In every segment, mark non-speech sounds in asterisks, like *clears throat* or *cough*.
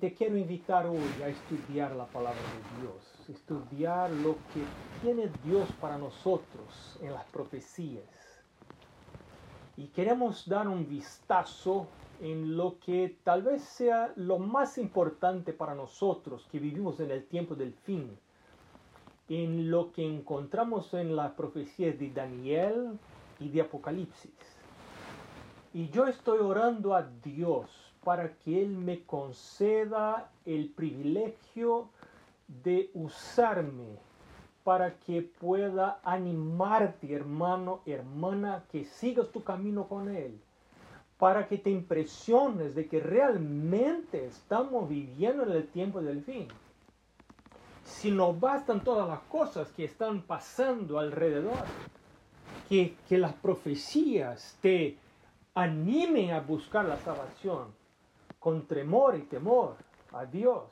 Te quiero invitar hoy a estudiar la palabra de Dios, estudiar lo que tiene Dios para nosotros en las profecías. Y queremos dar un vistazo en lo que tal vez sea lo más importante para nosotros que vivimos en el tiempo del fin, en lo que encontramos en las profecías de Daniel y de Apocalipsis. Y yo estoy orando a Dios para que Él me conceda el privilegio de usarme para que pueda animarte, hermano, hermana, que sigas tu camino con Él, para que te impresiones de que realmente estamos viviendo en el tiempo del fin. Si no bastan todas las cosas que están pasando alrededor, que, que las profecías te animen a buscar la salvación, con temor y temor a Dios,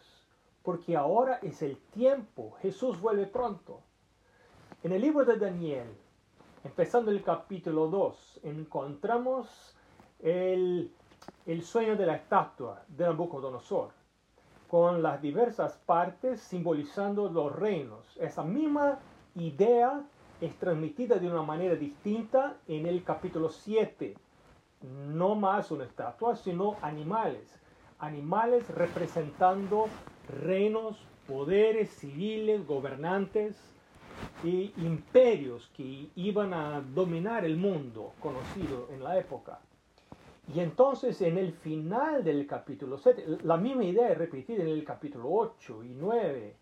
porque ahora es el tiempo, Jesús vuelve pronto. En el libro de Daniel, empezando el capítulo 2, encontramos el, el sueño de la estatua de Nabucodonosor, con las diversas partes simbolizando los reinos. Esa misma idea es transmitida de una manera distinta en el capítulo 7. No más una estatua, sino animales animales representando reinos, poderes civiles, gobernantes e imperios que iban a dominar el mundo conocido en la época. Y entonces en el final del capítulo 7, la misma idea es repetida en el capítulo 8 y 9,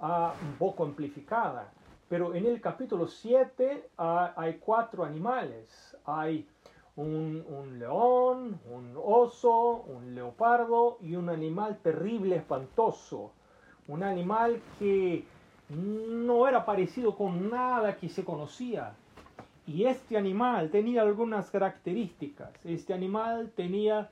ah, un poco amplificada, pero en el capítulo 7 ah, hay cuatro animales. Hay un, león, un oso, un leopardo y un animal terrible, espantoso. Un animal que no era parecido con nada que se conocía. Y este animal tenía algunas características. Este animal tenía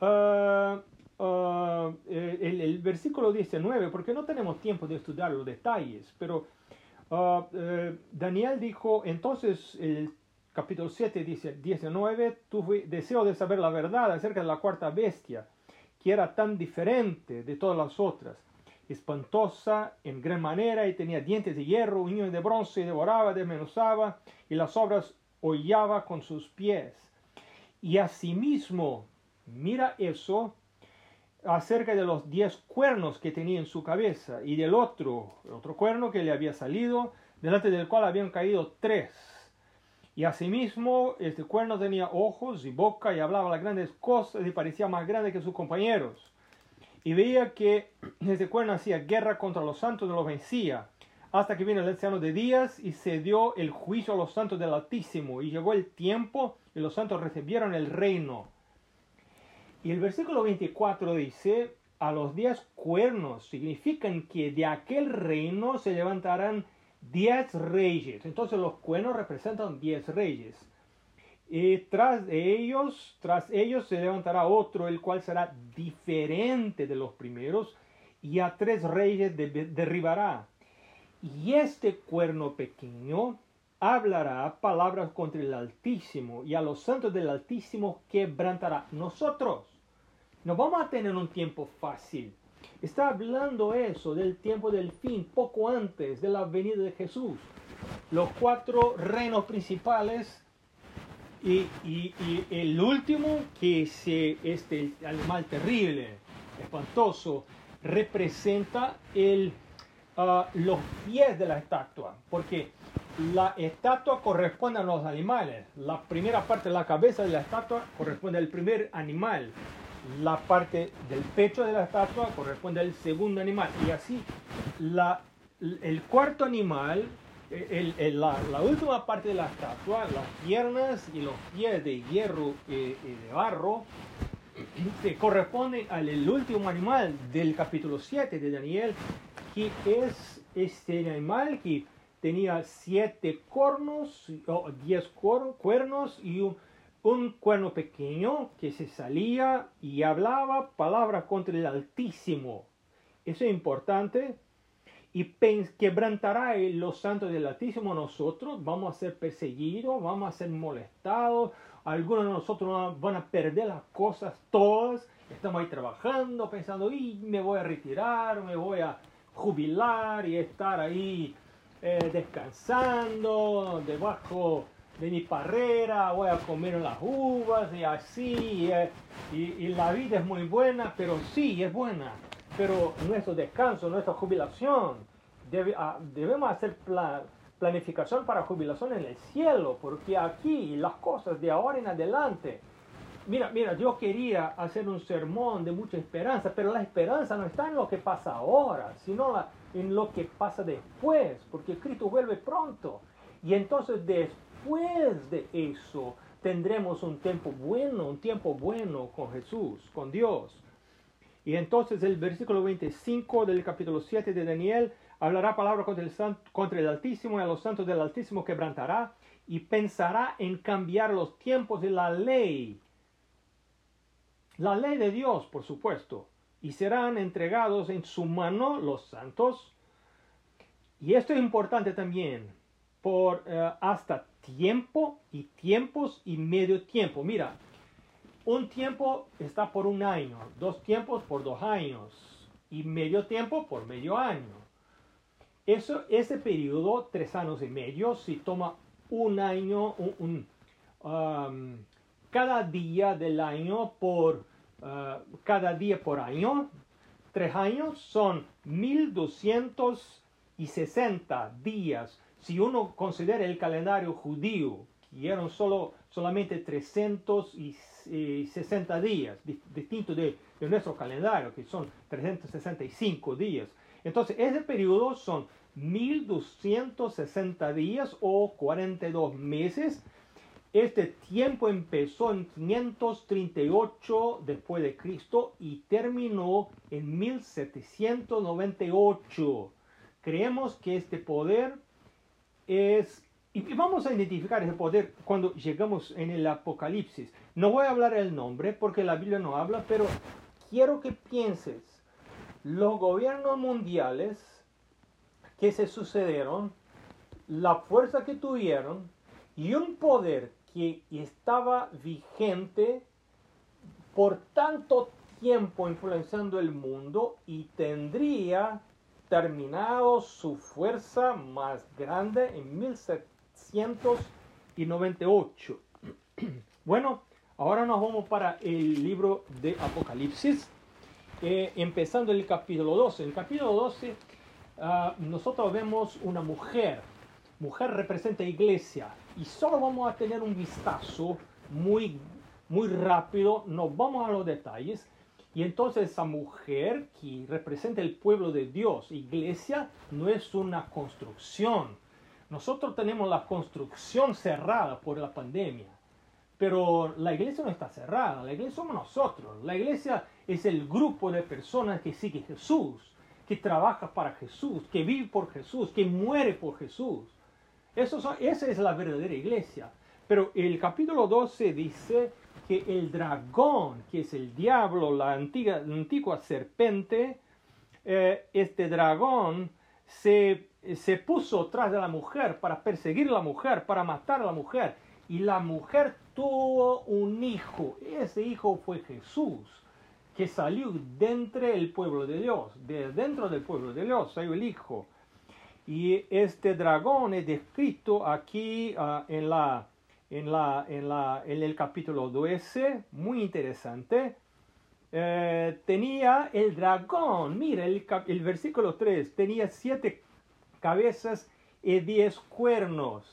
ah, ah, el, versículo 19, porque no tenemos tiempo de estudiar los detalles, pero eh, Daniel dijo, entonces el capítulo 7 dice 19, tuve deseo de saber la verdad acerca de la cuarta bestia, que era tan diferente de todas las otras, espantosa en gran manera y tenía dientes de hierro, uñas de bronce, y devoraba, desmenuzaba y las obras hollaba con sus pies. Y asimismo, mira eso, acerca de los diez cuernos que tenía en su cabeza y del otro, otro cuerno que le había salido, delante del cual habían caído tres y asimismo, este cuerno tenía ojos y boca y hablaba las grandes cosas y parecía más grande que sus compañeros. Y veía que *clears throat* este cuerno hacía guerra contra los santos y los vencía, hasta que vino el anciano de días y se dio el juicio a los santos del Altísimo. Y llegó el tiempo y los santos recibieron el reino. Y el versículo 24 dice, a los diez cuernos significan que de aquel reino se levantarán diez reyes. Entonces los cuernos representan diez reyes. Y tras ellos, tras ellos se levantará otro, el cual será diferente de los primeros, y a tres reyes derribará. Y este cuerno pequeño hablará palabras contra el Altísimo, y a los santos del Altísimo quebrantará. Nosotros no vamos a tener un tiempo fácil Está hablando eso del tiempo del fin, poco antes de la venida de Jesús. Los cuatro reinos principales y, el último, que es este animal terrible, espantoso, representa el, ah, los pies de la estatua, porque la estatua corresponde a los animales. La primera parte de la cabeza de la estatua corresponde al primer animal la parte del pecho de la estatua corresponde al segundo animal. Y así, la, el cuarto animal, la, última parte de la estatua, las piernas y los pies de hierro y, de barro, se corresponden al último animal del capítulo 7 de Daniel, que es este animal que tenía siete cornos, o diez cuernos y un un cuerno pequeño que se salía y hablaba palabras contra el Altísimo. Eso es importante. Y quebrantará los santos del Altísimo nosotros. Vamos a ser perseguidos, vamos a ser molestados, algunos de nosotros van a perder las cosas todas. Estamos ahí trabajando, pensando, y me voy a retirar, me voy a jubilar y estar ahí eh, descansando debajo de mi parrera, voy a comer las uvas y así, eh, y, la vida es muy buena, pero sí, es buena, pero nuestro descanso, nuestra jubilación, ah, debemos hacer planificación para jubilación en el cielo, porque aquí las cosas de ahora en adelante, mira, mira, yo quería hacer un sermón de mucha esperanza, pero la esperanza no está en lo que pasa ahora, sino en lo que pasa después, porque Cristo vuelve pronto. Y entonces después, después de eso tendremos un tiempo bueno, un tiempo bueno con Jesús, con Dios. Y entonces el versículo 25 del capítulo 7 de Daniel hablará palabra contra el, Altísimo y a los santos del Altísimo quebrantará y pensará en cambiar los tiempos de la ley. La ley de Dios, por supuesto. Y serán entregados en su mano los santos. Y esto es importante también por eh, hasta tiempo y tiempos y medio tiempo. Mira, un tiempo está por un año, dos tiempos por dos años y medio tiempo por medio año. Eso, ese periodo, tres años y medio, si toma un año, un, um, cada día del año por uh, cada día por año, tres años son 1260 días si uno considera el calendario judío, que eran solo, solamente 360 días, distinto de, nuestro calendario, que son 365 días, entonces ese periodo son 1260 días o 42 meses. Este tiempo empezó en 538 después de Cristo y terminó en 1798. Creemos que este poder es, y vamos a identificar ese poder cuando llegamos en el Apocalipsis. No voy a hablar el nombre porque la Biblia no habla, pero quiero que pienses los gobiernos mundiales que se sucedieron, la fuerza que tuvieron y un poder que estaba vigente por tanto tiempo influenciando el mundo y tendría terminado su fuerza más grande en 1798. *clears throat* Bueno, ahora nos vamos para el libro de Apocalipsis, eh, empezando el capítulo 12. En el capítulo 12 ah, nosotros vemos una mujer. Mujer representa iglesia y solo vamos a tener un vistazo muy, muy rápido, nos vamos a los detalles y entonces esa mujer que representa el pueblo de Dios, iglesia, no es una construcción. Nosotros tenemos la construcción cerrada por la pandemia, pero la iglesia no está cerrada, la iglesia somos nosotros. La iglesia es el grupo de personas que sigue Jesús, que trabaja para Jesús, que vive por Jesús, que muere por Jesús. Eso, esa es la verdadera iglesia. Pero el capítulo 12 dice que el dragón, que es el diablo, la antigua, antigua serpiente, eh, este dragón se, se puso tras de la mujer para perseguir a la mujer, para matar a la mujer. Y la mujer tuvo un hijo. Ese hijo fue Jesús, que salió dentro del pueblo de Dios. De dentro del pueblo de Dios salió el hijo. Y este dragón es descrito aquí ah, en la en, la, en, la, en el capítulo 12, muy interesante, eh, tenía el dragón, mira el, el, versículo 3, tenía siete cabezas y diez cuernos.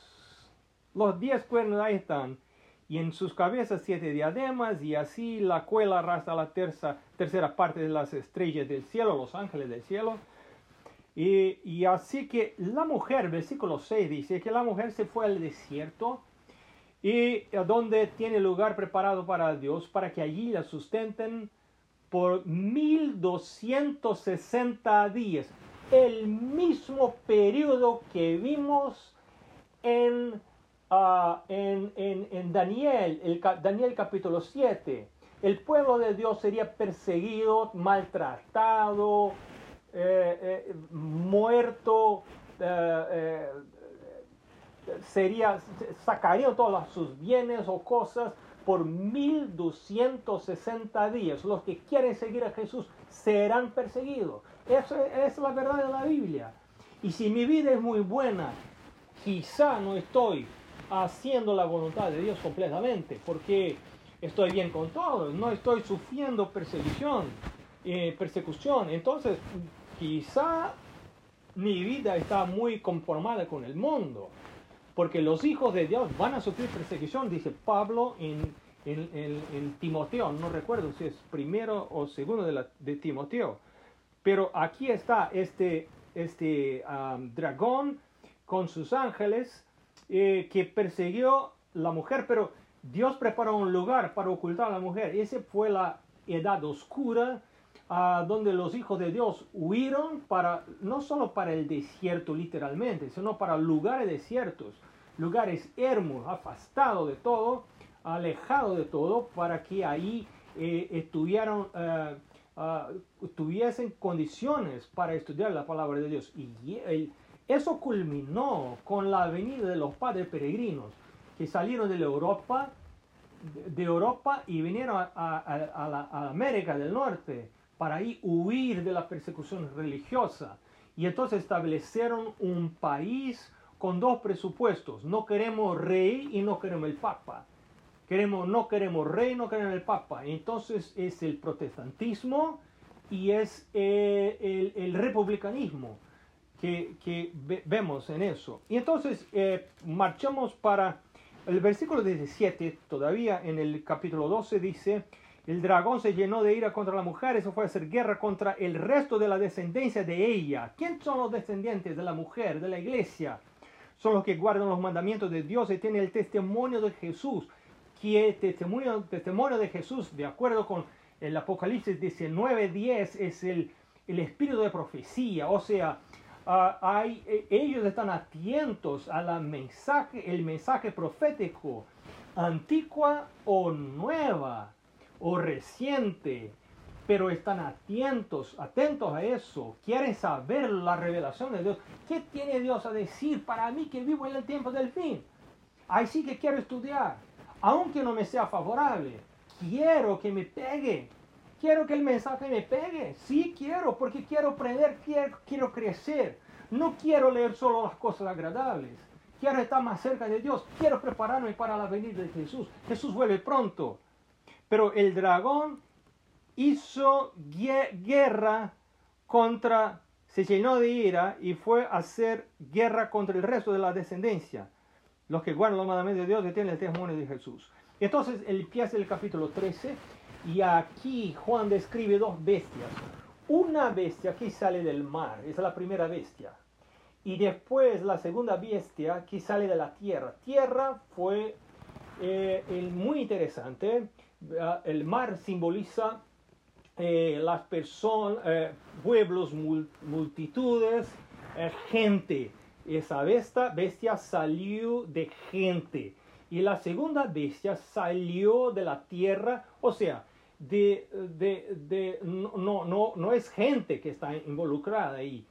Los diez cuernos ahí están. Y en sus cabezas siete diademas y así la cuela arrastra la terza, tercera parte de las estrellas del cielo, los ángeles del cielo. Y, y así que la mujer, versículo 6 dice que la mujer se fue al desierto y donde tiene lugar preparado para Dios para que allí la sustenten por 1260 días, el mismo periodo que vimos en, ah, en, en, Daniel, el, Daniel capítulo 7. El pueblo de Dios sería perseguido, maltratado, eh, eh, muerto, eh, sería, sacarían todos sus bienes o cosas por 1260 días. Los que quieren seguir a Jesús serán perseguidos. Eso es la verdad de la Biblia. Y si mi vida es muy buena, quizá no estoy haciendo la voluntad de Dios completamente, porque estoy bien con todos, no estoy sufriendo persecución, eh, persecución. Entonces, quizá mi vida está muy conformada con el mundo, porque los hijos de Dios van a sufrir persecución, dice Pablo en, en, Timoteo, no recuerdo si es primero o segundo de, Timoteo, pero aquí está este, este dragón con sus ángeles eh, que persiguió la mujer, pero Dios preparó un lugar para ocultar a la mujer. Esa fue la edad oscura donde los hijos de Dios huyeron para, no solo para el desierto literalmente, sino para lugares desiertos, lugares hermosos, afastados de todo, alejados de todo, para que ahí eh, estuvieran, eh, ah, tuviesen condiciones para estudiar la palabra de Dios. Y eso culminó con la venida de los padres peregrinos que salieron de Europa, de Europa y vinieron a, a América del Norte para ahí huir de la persecución religiosa. Y entonces establecieron un país con dos presupuestos. No queremos rey y no queremos el papa. Queremos, no queremos rey, no queremos el papa. Entonces es el protestantismo y es eh, el, republicanismo que, vemos en eso. Y entonces eh, marchamos para el versículo 17, todavía en el capítulo 12 dice, el dragón se llenó de ira contra la mujer y se fue a hacer guerra contra el resto de la descendencia de ella. ¿Quién son los descendientes de la mujer, de la iglesia? Son los que guardan los mandamientos de Dios y tienen el testimonio de Jesús. Que el testimonio, testimonio de Jesús, de acuerdo con el Apocalipsis 19:10, es el, el espíritu de profecía. O sea, ah, hay, e, ellos están atentos a la mensaje, el mensaje profético, antigua o nueva o reciente, pero están atentos, atentos a eso, quieren saber la revelación de Dios. ¿Qué tiene Dios a decir para mí que vivo en el tiempo del fin? Ahí sí que quiero estudiar, aunque no me sea favorable. Quiero que me pegue. Quiero que el mensaje me pegue. Sí quiero, porque quiero aprender, quiero, quiero crecer. No quiero leer solo las cosas agradables. Quiero estar más cerca de Dios. Quiero prepararme para la venida de Jesús. Jesús vuelve pronto. Pero el dragón hizo guerra contra, se llenó de ira y fue a hacer guerra contra el resto de la descendencia. Los que guardan los mandamientos de Dios y tienen el testimonio de Jesús. Entonces, el empieza el capítulo 13 y aquí Juan describe dos bestias. Una bestia que sale del mar, esa es la primera bestia. Y después la segunda bestia que sale de la tierra. Tierra fue eh, el muy interesante el mar simboliza eh, las personas, eh, pueblos, multitudes, eh, gente. Esa bestia, bestia salió de gente. Y la segunda bestia salió de la tierra, o sea, de, de, no, no, no, es gente que está involucrada ahí.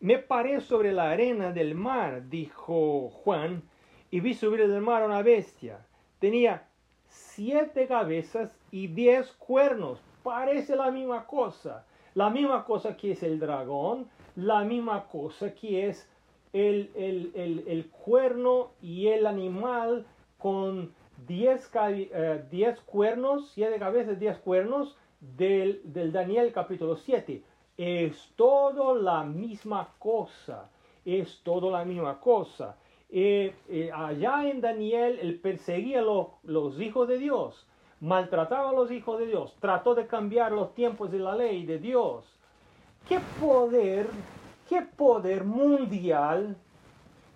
me paré sobre la arena del mar, dijo Juan, y vi subir del mar una bestia. Tenía siete cabezas y diez cuernos. Parece la misma cosa. La misma cosa que es el dragón, la misma cosa que es el, el, cuerno y el animal con diez, eh, diez cuernos, siete cabezas, diez cuernos del, del Daniel capítulo 7. Es todo la misma cosa. Es todo la misma cosa. Eh, eh, allá en Daniel, él perseguía los, los hijos de Dios, maltrataba a los hijos de Dios, trató de cambiar los tiempos de la ley de Dios. ¿Qué poder, qué poder mundial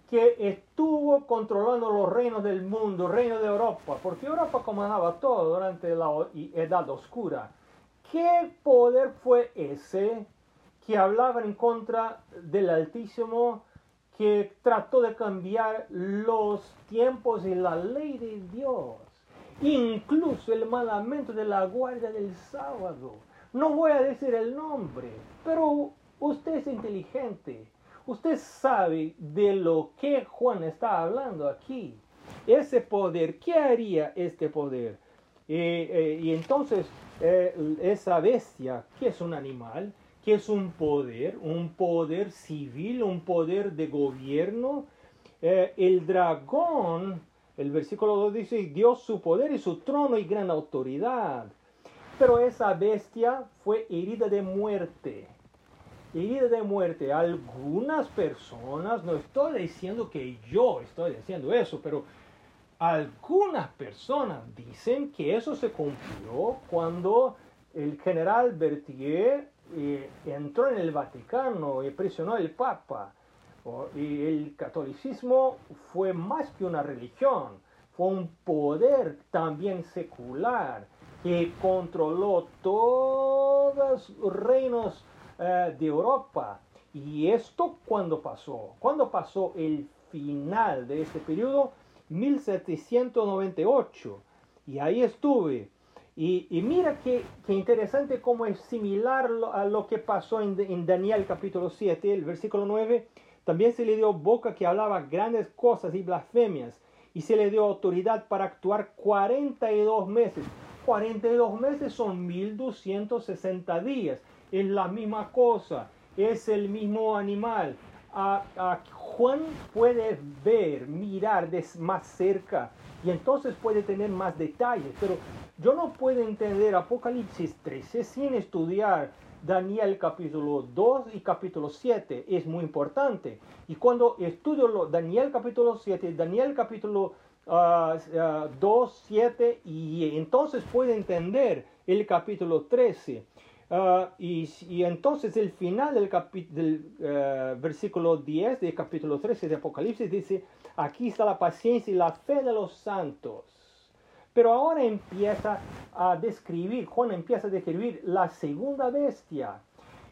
que estuvo controlando los reinos del mundo, reino de Europa, porque Europa comandaba todo durante la Edad Oscura. ¿Qué poder fue ese que hablaba en contra del Altísimo? Que trató de cambiar los tiempos y la ley de Dios, incluso el mandamiento de la guardia del sábado. No voy a decir el nombre, pero usted es inteligente. Usted sabe de lo que Juan está hablando aquí. ese poder, ¿qué haría este poder? Eh, eh, y entonces, eh, esa bestia, que es un animal, que es un poder, un poder civil, un poder de gobierno. el dragón, el versículo 2 dice, dio su poder y su trono y gran autoridad. Pero esa bestia fue herida de muerte. Herida de muerte. Algunas personas, no estoy diciendo que yo estoy diciendo eso, pero algunas personas dicen que eso se cumplió cuando el general Berthier entró en el Vaticano y presionó al Papa. y el catolicismo fue más que una religión, fue un poder también secular que controló todos los reinos eh, de Europa. ¿Y esto cuándo pasó? ¿Cuándo pasó el final de este periodo? 1798. Y ahí estuve. Y, mira qué, interesante cómo es similar a lo que pasó en, en, Daniel capítulo 7, el versículo 9. También se le dio boca que hablaba grandes cosas y blasfemias. Y se le dio autoridad para actuar 42 meses. 42 meses son 1260 días. Es la misma cosa. Es el mismo animal a, Juan puede ver, mirar de más cerca y entonces puede tener más detalles, pero yo no puedo entender Apocalipsis 13 sin estudiar Daniel capítulo 2 y capítulo 7. Es muy importante. Y cuando estudio Daniel capítulo 7, Daniel capítulo 2, uh, 7, y entonces puedo entender el capítulo 13. Ah, y, entonces el final del, del eh, versículo 10 del capítulo 13 de Apocalipsis dice, aquí está la paciencia y la fe de los santos. Pero ahora empieza a describir, Juan empieza a describir la segunda bestia.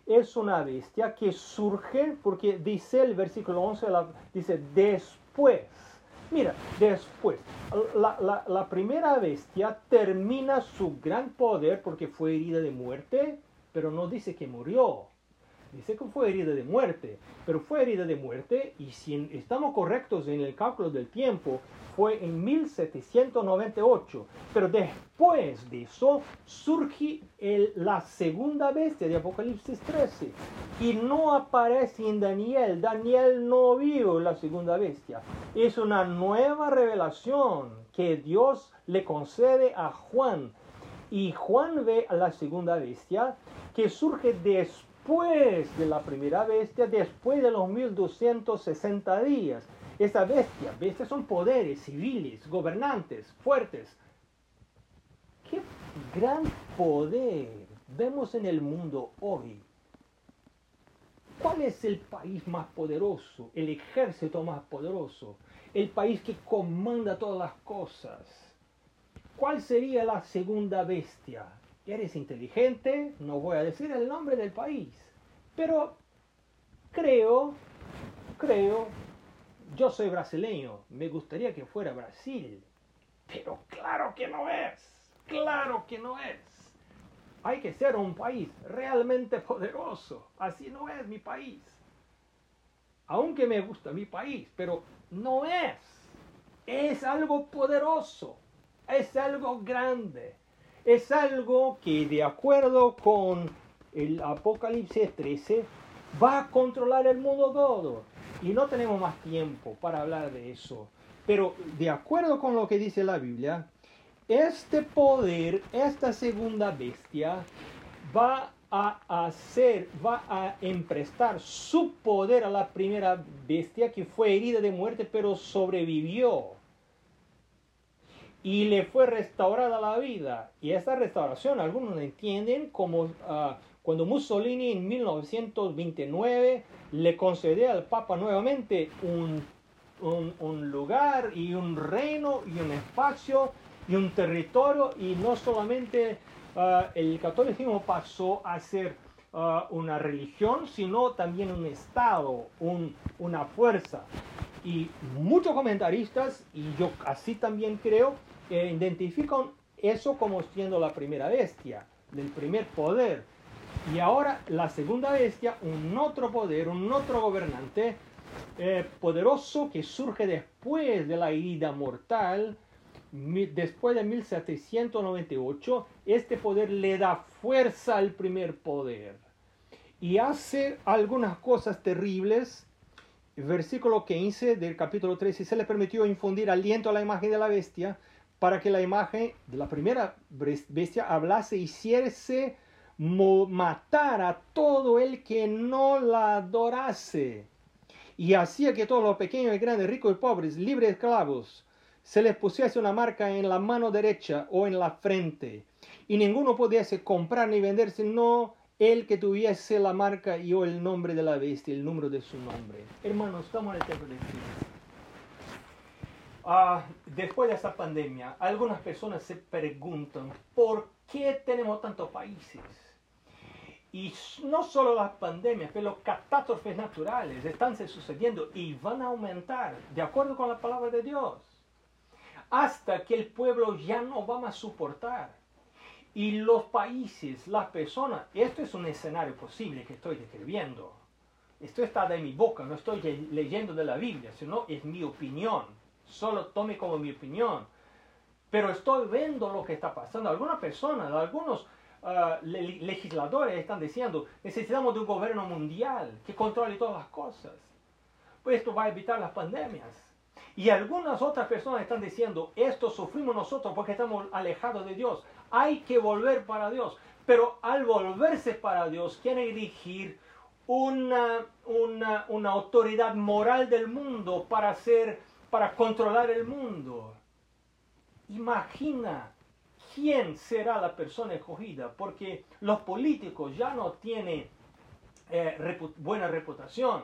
Es una bestia que surge, porque dice el versículo 11, dice después. Mira, después, la, la, primera bestia termina su gran poder porque fue herida de muerte, pero no dice que murió. Dice que fue herida de muerte, pero fue herida de muerte y si estamos correctos en el cálculo del tiempo, fue en 1798. Pero después de eso surge la segunda bestia de Apocalipsis 13 y no aparece en Daniel. Daniel no vio la segunda bestia. Es una nueva revelación que Dios le concede a Juan. Y Juan ve a la segunda bestia que surge después de la primera bestia, después de los 1260 días. Esa bestia, bestias son poderes civiles, gobernantes, fuertes. ¿Qué gran poder vemos en el mundo hoy? ¿Cuál es el país más poderoso, el ejército más poderoso, el país que comanda todas las cosas? ¿Cuál sería la segunda bestia? eres inteligente, no voy a decir el nombre del país, pero creo, creo, yo soy brasileño, me gustaría que fuera Brasil, pero claro que no es, claro que no es. Hay que ser un país realmente poderoso, así no es mi país. Aunque me gusta mi país, pero no es. Es algo poderoso, es algo grande es algo que de acuerdo con el Apocalipsis 13 va a controlar el mundo todo. Y no tenemos más tiempo para hablar de eso. Pero de acuerdo con lo que dice la Biblia, este poder, esta segunda bestia, va a hacer, va a emprestar su poder a la primera bestia que fue herida de muerte pero sobrevivió y le fue restaurada la vida. Y esta restauración algunos entienden como ah, cuando Mussolini en 1929 le concedió al Papa nuevamente un, un, lugar y un reino y un espacio y un territorio y no solamente ah, el catolicismo pasó a ser ah, una religión, sino también un Estado, un, una fuerza. Y muchos comentaristas, y yo así también creo, identifican eso como siendo la primera bestia, del primer poder. Y ahora la segunda bestia, un otro poder, un otro gobernante, eh, poderoso que surge después de la herida mortal, después de 1798, este poder le da fuerza al primer poder y hace algunas cosas terribles. Versículo 15 del capítulo 13, se le permitió infundir aliento a la imagen de la bestia para que la imagen de la primera bestia hablase, y hiciese matar a todo el que no la adorase. Y hacía que todos los pequeños y grandes, ricos y pobres, libres de esclavos, se les pusiese una marca en la mano derecha o en la frente, y ninguno pudiese comprar ni vender sino el que tuviese la marca y o el nombre de la bestia, el número de su nombre. Hermanos, estamos en el templo de. Ah, después de esta pandemia, algunas personas se preguntan, ¿por qué tenemos tantos países? Y no solo las pandemias, pero catástrofes naturales están sucediendo y van a aumentar, de acuerdo con la palabra de Dios hasta que el pueblo ya no va a soportar. Y los países, las personas, esto es un escenario posible que estoy describiendo. Esto está de mi boca, no estoy leyendo de la Biblia, sino es mi opinión. Solo tome como mi opinión. Pero estoy viendo lo que está pasando. Algunas personas, algunos ah, legisladores están diciendo, necesitamos de un gobierno mundial que controle todas las cosas. Pues esto va a evitar las pandemias. Y algunas otras personas están diciendo, esto sufrimos nosotros porque estamos alejados de Dios. Hay que volver para Dios. Pero al volverse para Dios, quiere dirigir una, una, una autoridad moral del mundo para, hacer, para controlar el mundo. Imagina quién será la persona escogida, porque los políticos ya no tienen eh, buena reputación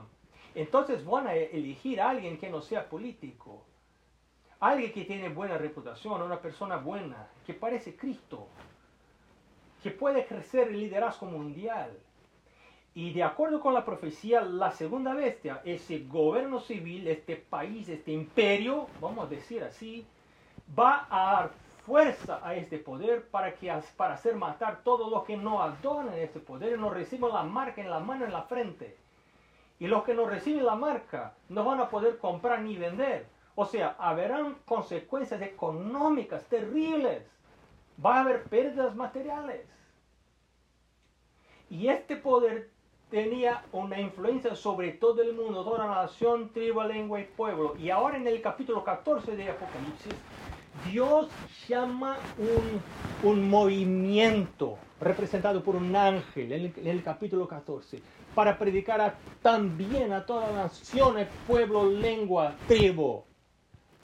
entonces van a elegir a alguien que no sea político, alguien que tiene buena reputación, una persona buena, que parece Cristo, que puede crecer el liderazgo mundial. Y de acuerdo con la profecía, la segunda bestia, ese gobierno civil, este país, este imperio, vamos a decir así, va a dar fuerza a este poder para, que, para hacer matar todos los que no adoran este poder y no reciban la marca en la mano, en la frente. Y los que no reciben la marca no van a poder comprar ni vender. O sea, habrán consecuencias económicas terribles. Va a haber pérdidas materiales. Y este poder tenía una influencia sobre todo el mundo, toda la nación, tribu, lengua y pueblo. Y ahora en el capítulo 14 de Apocalipsis, Dios llama un, un movimiento representado por un ángel en el, capítulo 14 para predicar también a toda nación, pueblo, lengua, tribu,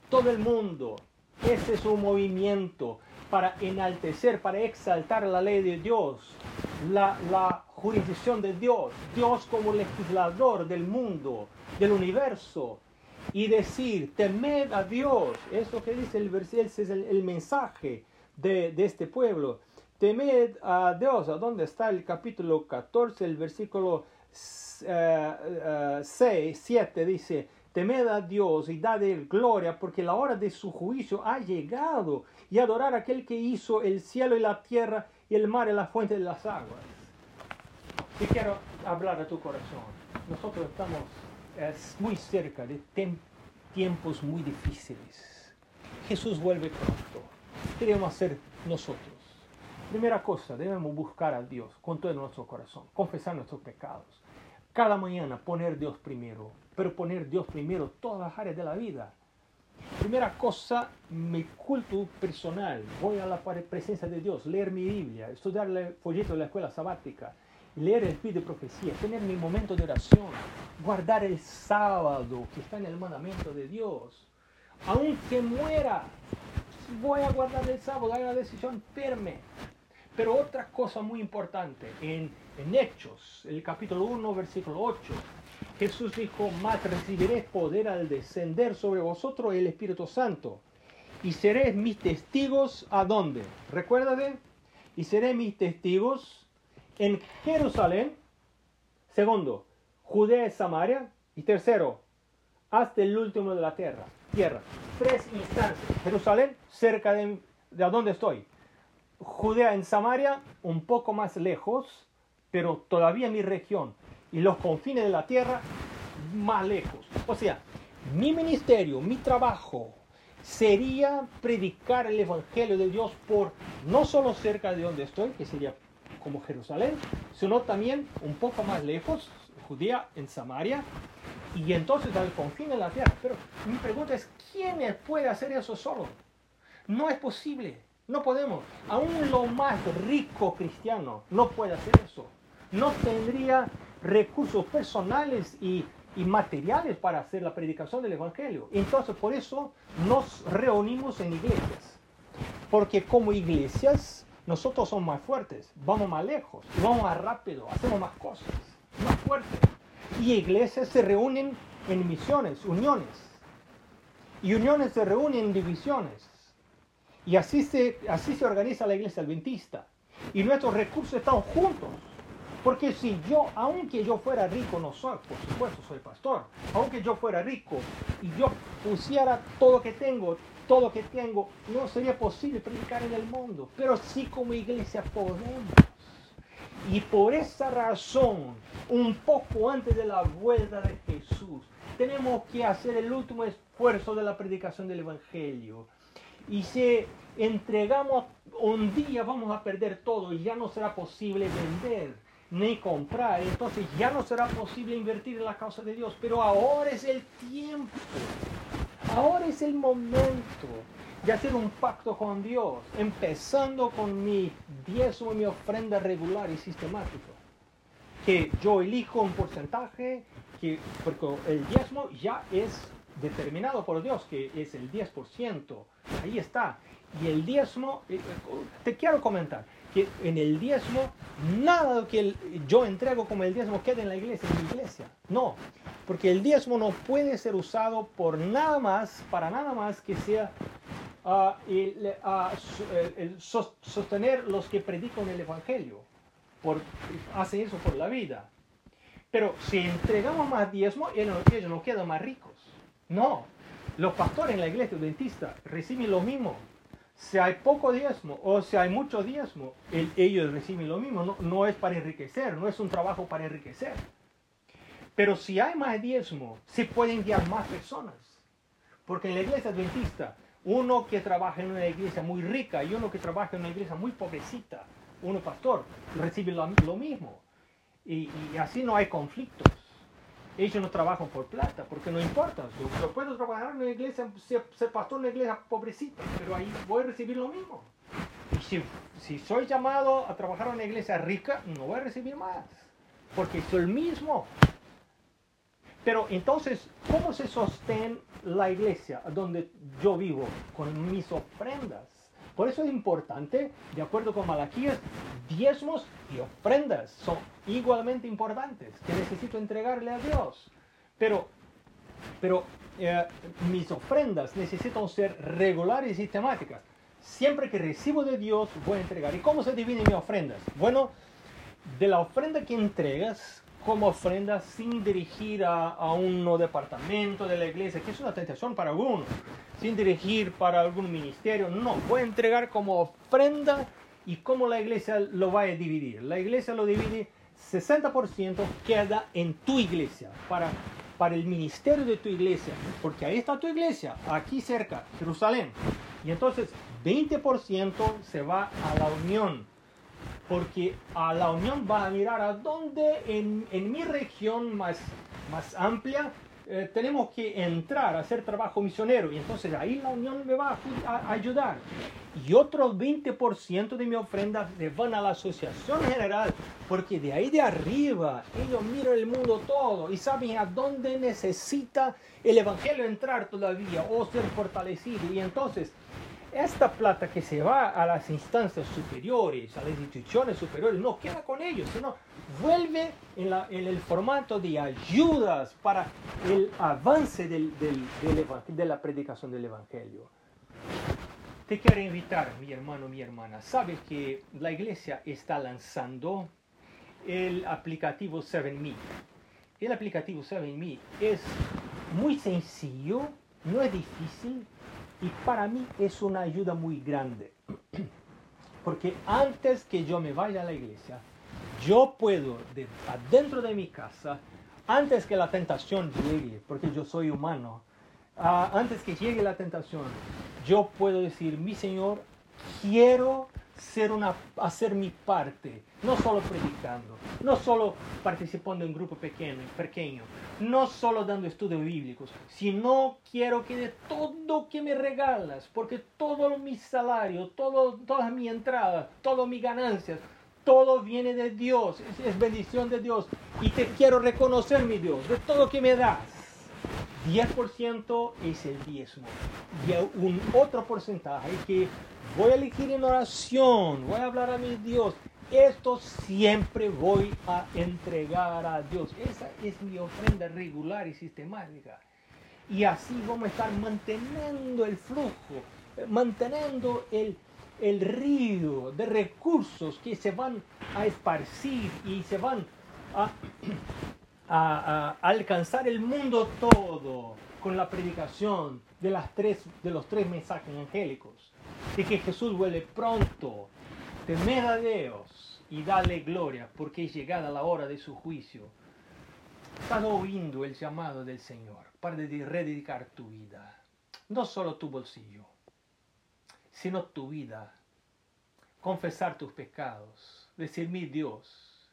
todo el mundo. Ese es un movimiento para enaltecer, para exaltar la ley de Dios, la, la jurisdicción de Dios, Dios como legislador del mundo, del universo, y decir, temed a Dios. Eso que dice el versículo, es el, el mensaje de, de, este pueblo. Temed a Dios. ¿A dónde está el capítulo 14, el versículo 6, eh, 7 eh, dice, temed a Dios y dadle gloria porque la hora de su juicio ha llegado y adorar a aquel que hizo el cielo y la tierra y el mar y la fuente de las aguas. Y quiero hablar a tu corazón. Nosotros estamos muy cerca de tiempos muy difíciles. Jesús vuelve pronto. ¿Qué debemos hacer nosotros? Primera cosa, debemos buscar a Dios con todo nuestro corazón, confesar nuestros pecados, cada mañana poner Dios primero, pero poner Dios primero todas las áreas de la vida. Primera cosa, mi culto personal. Voy a la presencia de Dios, leer mi Biblia, estudiar el folleto de la escuela sabática, leer el pie de profecía, tener mi momento de oración, guardar el sábado que está en el mandamiento de Dios. Aunque muera, voy a guardar el sábado, hay una decisión firme. Pero otra cosa muy importante, en, Hechos, el capítulo 1, versículo 8, Jesús dijo, mas recibiréis poder al descender sobre vosotros el Espíritu Santo. Y seréis mis testigos a dónde? Recuérdate. Y seréis mis testigos en Jerusalén. Segundo, Judea y Samaria. Y tercero, hasta el último de la tierra. Tierra. Tres instancias. Jerusalén, cerca de, de dónde estoy. Judea en Samaria, un poco más lejos, pero todavía mi región, y los confines de la tierra, más lejos. O sea, mi ministerio, mi trabajo sería predicar el Evangelio de Dios por no solo cerca de donde estoy, que sería como Jerusalén, sino también un poco más lejos, Judea, en Samaria, y entonces al confín de la tierra. Pero mi pregunta es, ¿quién puede hacer eso solo? No es posible, no podemos. Aún lo más rico cristiano no puede hacer eso. No tendría recursos personales y y materiales para hacer la predicación del Evangelio. Entonces, por eso nos reunimos en iglesias. Porque como iglesias, nosotros somos más fuertes, vamos más lejos, vamos más rápido, hacemos más cosas, más fuertes. Y iglesias se reúnen en misiones, uniones. Y uniones se reúnen en divisiones. Y así se, así se organiza la iglesia adventista. Y nuestros recursos están juntos. Porque si yo, aunque yo fuera rico, no soy, por supuesto, soy pastor, aunque yo fuera rico y yo pusiera todo lo que tengo, todo que tengo, no sería posible predicar en el mundo. Pero sí como iglesia podemos. Y por esa razón, un poco antes de la vuelta de Jesús, tenemos que hacer el último esfuerzo de la predicación del Evangelio. Y si entregamos un día, vamos a perder todo y ya no será posible vender ni comprar. Entonces ya no será posible invertir en la causa de Dios. Pero ahora es el tiempo. Ahora es el momento de hacer un pacto con Dios, empezando con mi diezmo y mi ofrenda regular y sistemático. Que yo elijo un porcentaje, que, porque el diezmo ya es determinado por Dios, que es el 10%. Ahí está. Y el diezmo, eh, eh, te quiero comentar, que en el diezmo, nada de que yo entrego como el diezmo queda en la iglesia, en mi iglesia. No, porque el diezmo no puede ser usado por nada más, para nada más que sea uh, sostener los que predican el Evangelio. Por, hacen eso por la vida. Pero si entregamos más diezmo, ellos no quedan más ricos. No, los pastores en la iglesia dentista reciben lo mismo si hay poco diezmo o si hay mucho diezmo, ellos reciben lo mismo. No, es para enriquecer, no es un trabajo para enriquecer. Pero si hay más diezmo, se pueden guiar más personas. Porque en la iglesia adventista, uno que trabaja en una iglesia muy rica y uno que trabaja en una iglesia muy pobrecita, uno pastor, recibe lo, mismo. y así no hay conflictos ellos no trabajan por plata, porque no importa. Yo, puedo trabajar en una iglesia, ser, pastor en una iglesia pobrecita, pero ahí voy a recibir lo mismo. Y si, si soy llamado a trabajar en una iglesia rica, no voy a recibir más, porque soy el mismo. Pero entonces, ¿cómo se sostiene la iglesia donde yo vivo? Con mis ofrendas. Por eso es importante, de acuerdo con Malaquías, diezmos y ofrendas son igualmente importantes que necesito entregarle a Dios. Pero, pero eh, mis ofrendas necesitan ser regulares y sistemáticas. Siempre que recibo de Dios voy a entregar. ¿Y cómo se dividen mis ofrendas? Bueno, de la ofrenda que entregas como ofrenda sin dirigir a, a un departamento de la iglesia, que es una tentación para algunos, sin dirigir para algún ministerio, no, voy a entregar como ofrenda y cómo la iglesia lo va a dividir. La iglesia lo divide 60% queda en tu iglesia, para, para el ministerio de tu iglesia, porque ahí está tu iglesia, aquí cerca, Jerusalén. Y entonces 20% se va a la unión, porque a la unión va a mirar a dónde en, en mi región más, más amplia eh, tenemos que entrar a hacer trabajo misionero y entonces ahí la unión me va a, ayudar. Y otro 20% de mi ofrenda le van a la asociación general, porque de ahí de arriba ellos miran el mundo todo y saben a dónde necesita el Evangelio entrar todavía o ser fortalecido. Y entonces esta plata que se va a las instancias superiores, a las instituciones superiores, no queda con ellos, sino vuelve en, el formato de ayudas para el avance de la predicación del Evangelio. Te quiero invitar, mi hermano, mi hermana. Sabes que la iglesia está lanzando el aplicativo 7Me. El aplicativo 7Me es muy sencillo, no es difícil, y para mí es una ayuda muy grande. *clears throat* Porque antes que yo me vaya a la iglesia, yo puedo, de, adentro de mi casa, antes que la tentación llegue, porque yo soy humano, ah, antes que llegue la tentación, yo puedo decir, mi Señor, quiero ser una, hacer mi parte, no solo predicando, no solo participando en grupo pequeño, pequeño, no solo dando estudios bíblicos, sino quiero que de todo que me regalas, porque todo mi salario, todo, toda mi entrada, todas mis ganancias, todo viene de Dios, es, es bendición de Dios, y te quiero reconocer, mi Dios, de todo que me das. 10% es el diezmo y un otro porcentaje que voy a elegir en oración, voy a hablar a mi Dios. Esto siempre voy a entregar a Dios. Esa es mi ofrenda regular y sistemática. Y así vamos a estar manteniendo el flujo, manteniendo el, el río de recursos que se van a esparcir y se van a, a, a alcanzar el mundo todo con la predicación de, las tres, de los tres mensajes angélicos de que Jesús vuelve pronto. Temed a Dios y dale gloria, porque es llegada la hora de su juicio. Estás oyendo el llamado del Señor para rededicar tu vida. No solo tu bolsillo, sino tu vida. Confesar tus pecados. Decir, mi Dios,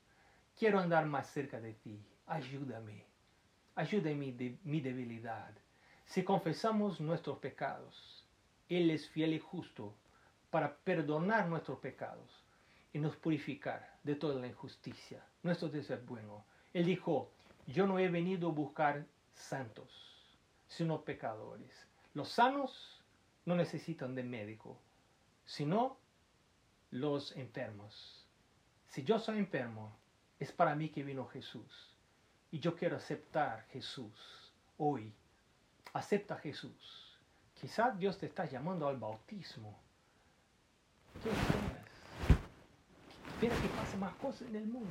quiero andar más cerca de ti. Ayúdame. Ayúdame mi debilidad. Si confesamos nuestros pecados, él es fiel y justo para perdonar nuestros pecados y nos purificar de toda la injusticia, nuestro deseo bueno. Él dijo, yo no he venido a buscar santos, sino pecadores. Los sanos no necesitan de médico, sino los enfermos. Si yo soy enfermo, es para mí que vino Jesús. Y yo quiero aceptar Jesús hoy. Acepta Jesús Quizás Dios te está llamando al bautismo. ¿Qué esperas? Espera que pase más cosas en el mundo.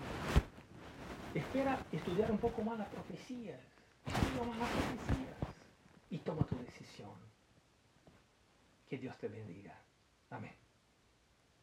Espera estudiar un poco más las profecías. Más las profecías. Y toma tu decisión. Que Dios te bendiga. Amén.